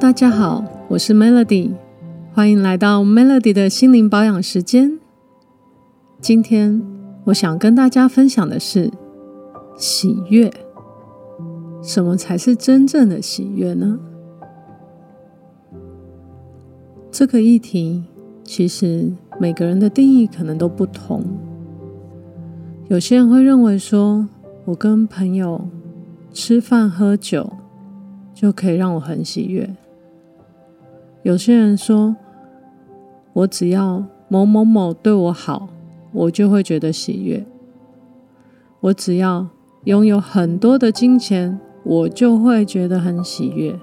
大家好，我是 Melody，欢迎来到 Melody 的心灵保养时间。今天我想跟大家分享的是喜悦。什么才是真正的喜悦呢？这个议题其实每个人的定义可能都不同。有些人会认为说，我跟朋友吃饭喝酒就可以让我很喜悦。有些人说，我只要某某某对我好，我就会觉得喜悦。我只要拥有很多的金钱，我就会觉得很喜悦。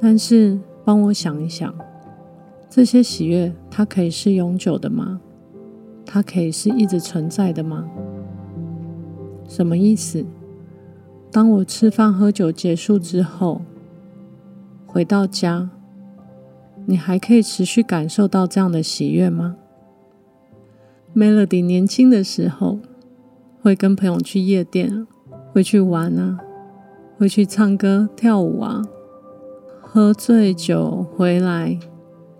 但是，帮我想一想，这些喜悦它可以是永久的吗？它可以是一直存在的吗？什么意思？当我吃饭喝酒结束之后，回到家，你还可以持续感受到这样的喜悦吗？Melody 年轻的时候，会跟朋友去夜店，会去玩啊，会去唱歌跳舞啊。喝醉酒回来，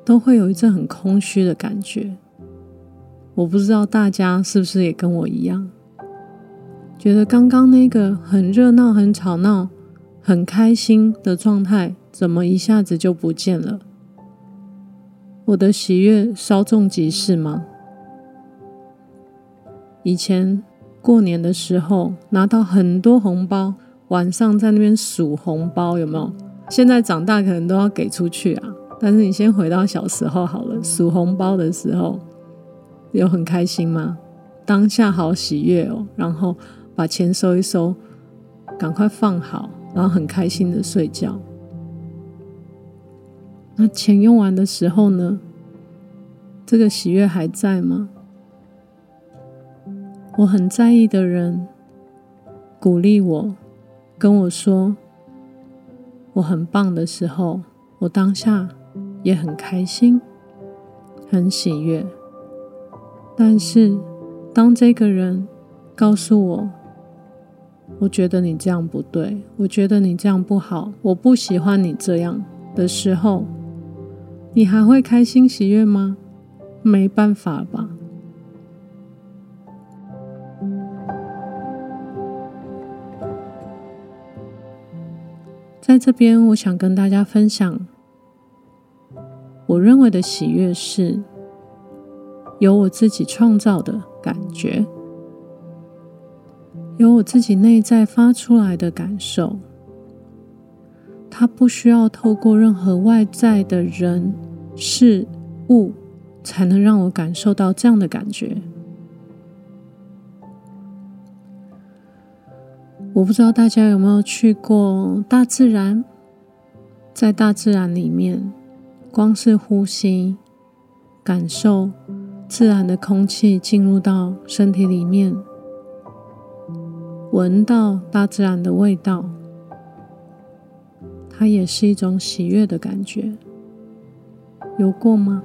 都会有一阵很空虚的感觉。我不知道大家是不是也跟我一样，觉得刚刚那个很热闹、很吵闹、很开心的状态，怎么一下子就不见了？我的喜悦稍纵即逝吗？以前过年的时候拿到很多红包，晚上在那边数红包，有没有？现在长大可能都要给出去啊，但是你先回到小时候好了。数红包的时候有很开心吗？当下好喜悦哦，然后把钱收一收，赶快放好，然后很开心的睡觉。那钱用完的时候呢？这个喜悦还在吗？我很在意的人鼓励我，跟我说。我很棒的时候，我当下也很开心，很喜悦。但是，当这个人告诉我，我觉得你这样不对，我觉得你这样不好，我不喜欢你这样的时候，你还会开心喜悦吗？没办法吧。在这边，我想跟大家分享，我认为的喜悦是由我自己创造的感觉，由我自己内在发出来的感受，它不需要透过任何外在的人事物，才能让我感受到这样的感觉。我不知道大家有没有去过大自然，在大自然里面，光是呼吸，感受自然的空气进入到身体里面，闻到大自然的味道，它也是一种喜悦的感觉。有过吗？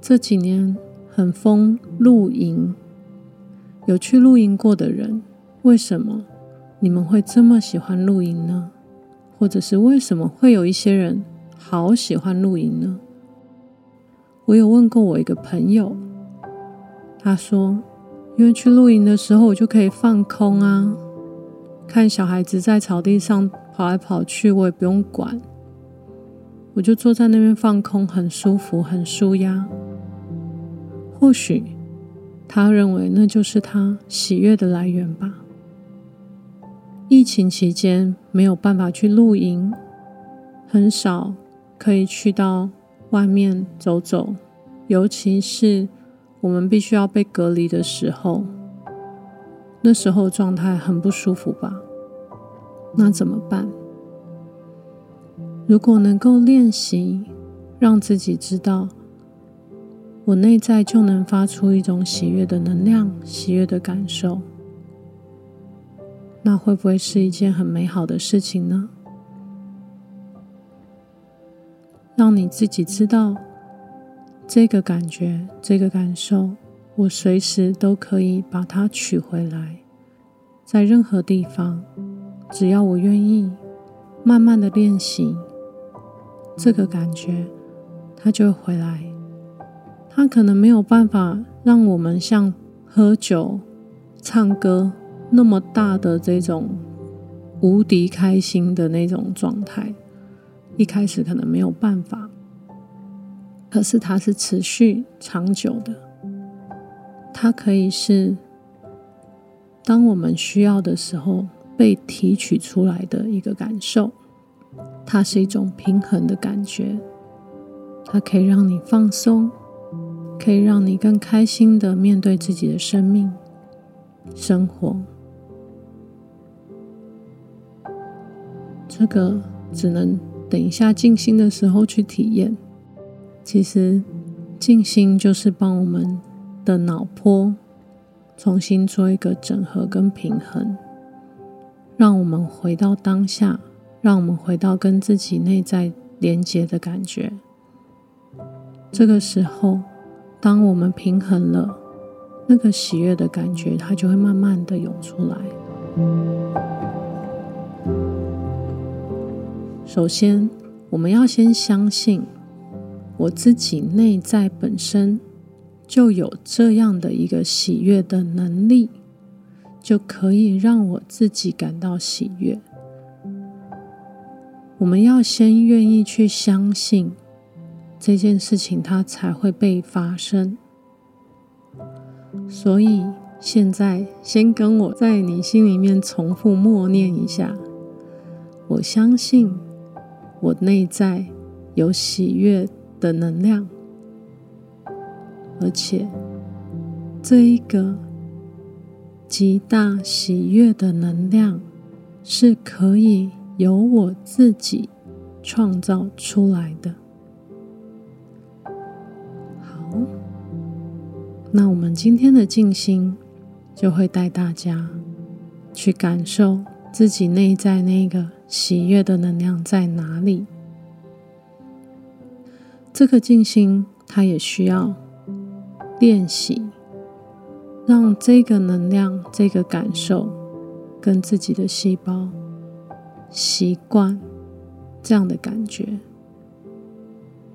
这几年很疯露营。有去露营过的人，为什么你们会这么喜欢露营呢？或者是为什么会有一些人好喜欢露营呢？我有问过我一个朋友，他说，因为去露营的时候，我就可以放空啊，看小孩子在草地上跑来跑去，我也不用管，我就坐在那边放空，很舒服，很舒压。或许。他认为那就是他喜悦的来源吧。疫情期间没有办法去露营，很少可以去到外面走走，尤其是我们必须要被隔离的时候，那时候状态很不舒服吧？那怎么办？如果能够练习，让自己知道。我内在就能发出一种喜悦的能量，喜悦的感受，那会不会是一件很美好的事情呢？让你自己知道这个感觉，这个感受，我随时都可以把它取回来，在任何地方，只要我愿意，慢慢的练习，这个感觉它就会回来。它可能没有办法让我们像喝酒、唱歌那么大的这种无敌开心的那种状态，一开始可能没有办法，可是它是持续长久的。它可以是当我们需要的时候被提取出来的一个感受，它是一种平衡的感觉，它可以让你放松。可以让你更开心的面对自己的生命、生活。这个只能等一下静心的时候去体验。其实，静心就是帮我们的脑波重新做一个整合跟平衡，让我们回到当下，让我们回到跟自己内在连接的感觉。这个时候。当我们平衡了，那个喜悦的感觉，它就会慢慢的涌出来。首先，我们要先相信我自己内在本身就有这样的一个喜悦的能力，就可以让我自己感到喜悦。我们要先愿意去相信。这件事情它才会被发生，所以现在先跟我在你心里面重复默念一下：我相信我内在有喜悦的能量，而且这一个极大喜悦的能量是可以由我自己创造出来的。好那我们今天的静心就会带大家去感受自己内在那个喜悦的能量在哪里。这个静心它也需要练习，让这个能量、这个感受跟自己的细胞习惯这样的感觉，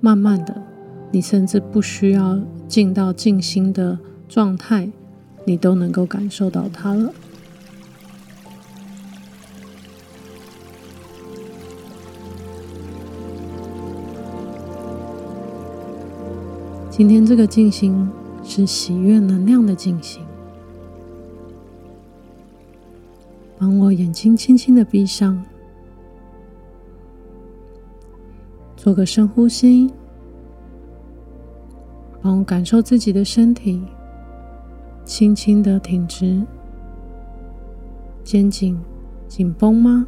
慢慢的。你甚至不需要进到静心的状态，你都能够感受到它了。今天这个静心是喜悦能量的进行，帮我眼睛轻轻的闭上，做个深呼吸。帮我感受自己的身体，轻轻的挺直，肩颈紧绷吗？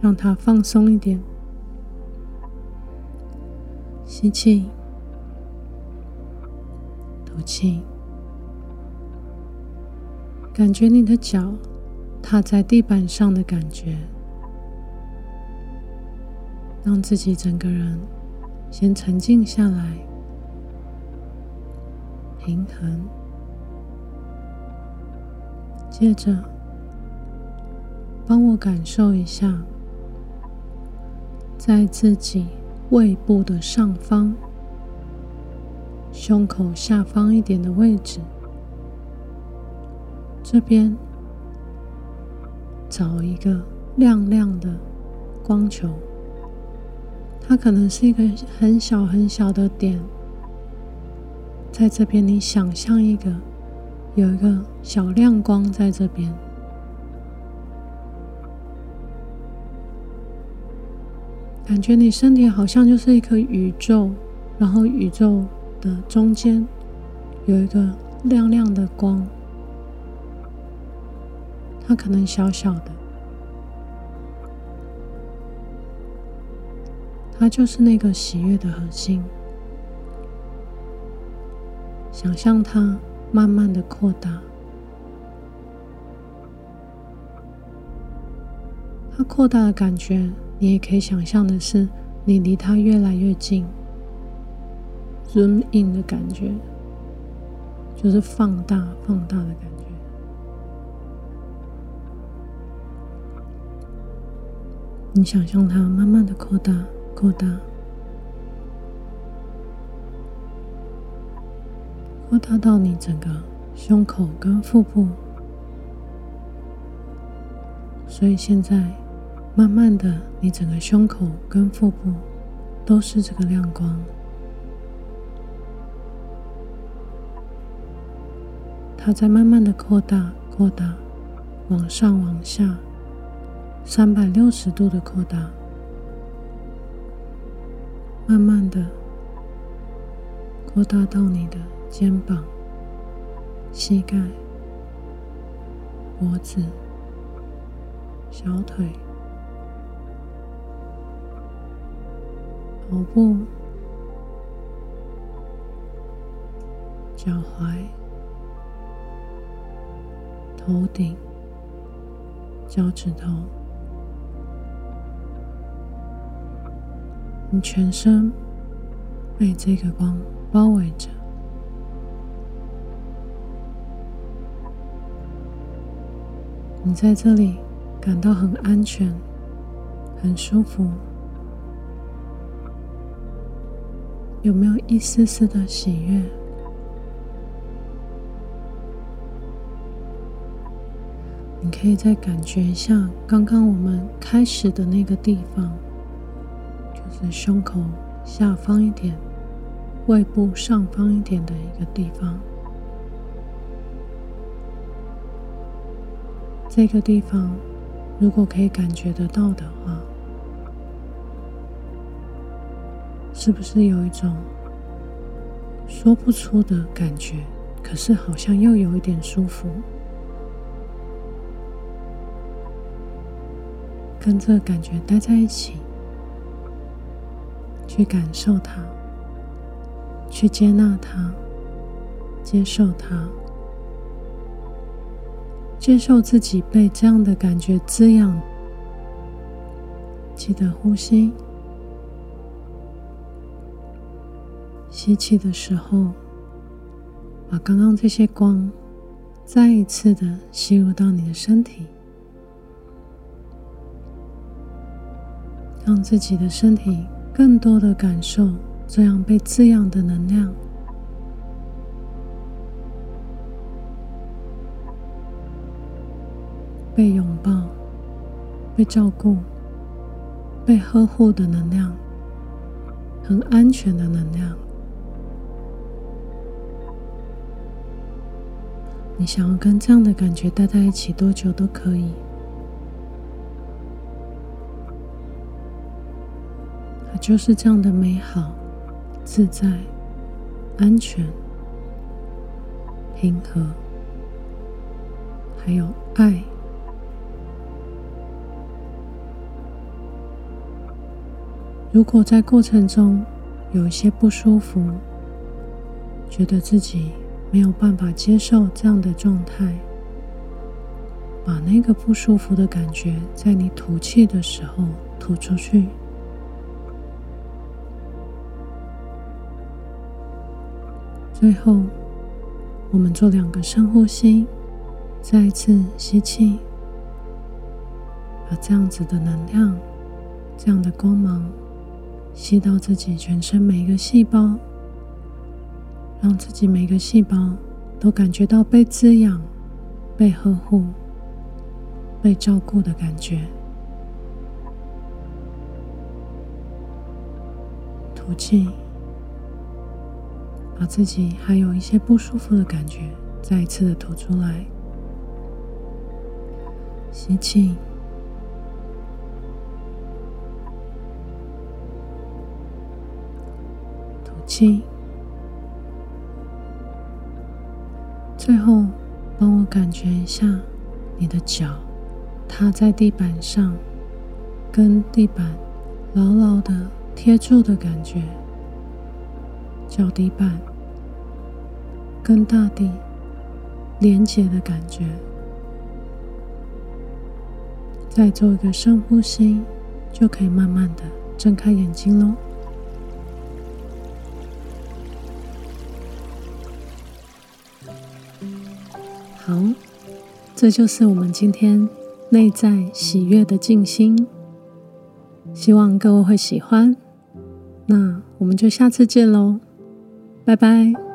让它放松一点。吸气，气，感觉你的脚踏在地板上的感觉，让自己整个人先沉静下来。平衡，接着帮我感受一下，在自己胃部的上方、胸口下方一点的位置，这边找一个亮亮的光球，它可能是一个很小很小的点。在这边，你想象一个有一个小亮光在这边，感觉你身体好像就是一颗宇宙，然后宇宙的中间有一个亮亮的光，它可能小小的，它就是那个喜悦的核心。想象它慢慢的扩大，它扩大的感觉，你也可以想象的是，你离它越来越近。，zoom in 的感觉，就是放大、放大的感觉。你想象它慢慢的扩大、扩大、扩大到你整个胸口跟腹部。所以现在，慢慢的，你整个胸口跟腹部都是这个亮光。它在慢慢的扩大、扩大，往上、往下，三百六十度的扩大，慢慢的扩大到你的肩膀、膝盖、脖子、小腿、头部、脚踝。头顶、脚趾头，你全身被这个光包围着，你在这里感到很安全、很舒服，有没有一丝丝的喜悦？可以再感觉一下刚刚我们开始的那个地方，就是胸口下方一点、胃部上方一点的一个地方。这个地方，如果可以感觉得到的话，是不是有一种说不出的感觉？可是好像又有一点舒服。跟这个感觉待在一起，去感受它，去接纳它，接受它，接受自己被这样的感觉滋养。记得呼吸，吸气的时候，把刚刚这些光再一次的吸入到你的身体。让自己的身体更多的感受这样被滋养的能量，被拥抱、被照顾、被呵护的能量，很安全的能量。你想要跟这样的感觉待在一起多久都可以。就是这样的美好、自在、安全、平和，还有爱。如果在过程中有一些不舒服，觉得自己没有办法接受这样的状态，把那个不舒服的感觉在你吐气的时候吐出去。最后，我们做两个深呼吸，再一次吸气，把这样子的能量、这样的光芒吸到自己全身每一个细胞，让自己每个细胞都感觉到被滋养、被呵护、被照顾的感觉。吐气。把自己还有一些不舒服的感觉再一次的吐出来，吸气，吐气，最后帮我感觉一下你的脚踏在地板上，跟地板牢牢的贴住的感觉，脚底板。跟大地连接的感觉，再做一个深呼吸，就可以慢慢的睁开眼睛喽。好，这就是我们今天内在喜悦的静心。希望各位会喜欢。那我们就下次见喽，拜拜。